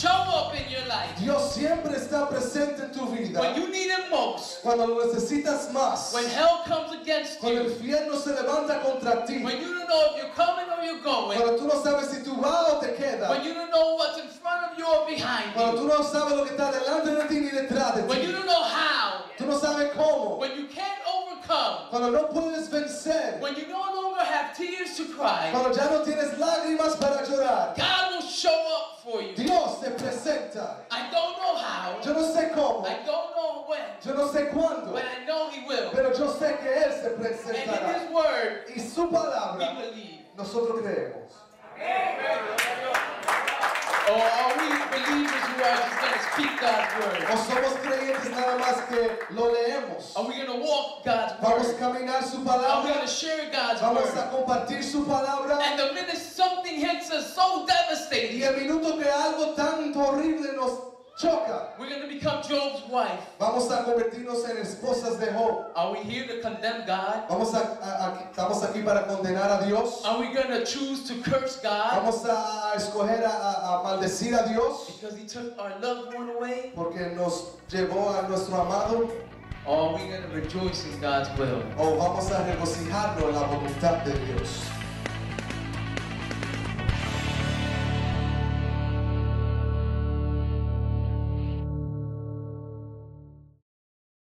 show up in your life Dios siempre está presente en tu vida. when you need Him most. Cuando lo necesitas más. When hell comes against Cuando el you. infierno se levanta contra ti. When you don't know if you're coming or you're going. Cuando tú no sabes si tú vas o te quedas. When you don't know what's in front of you or behind Cuando you. tú no sabes lo que está delante de ti ni detrás de When you don't know how. Tú no sabes cómo. When you can't overcome. Cuando no puedes vencer. When you no longer have tears to cry. Cuando ya no tienes lágrimas don't know when. Yo no sé cuándo. But I know He will. Pero yo sé que Él se And in. His word, Y su we believe. nosotros creemos. Or oh, are we believers who are just going to speak God's word? O somos creyentes nada más que lo leemos. Are we going to walk God's Vamos a word? caminar su Are we palabra. going to share God's Vamos a word? compartir su palabra. And the minute something hits us so Y el minuto que algo tan choca, we're going to become Job's wife. vamos a convertirnos en esposas de Job. Are we here to condemn God? Vamos a, a- estamos aquí para condenar a Dios. Are we going to choose to curse God Vamos a escoger a, a- a maldecir a Dios because He took our loved one away? porque nos llevó a nuestro amado. Or are we going to rejoice in God's will? O vamos a regocijarnos en la voluntad de Dios.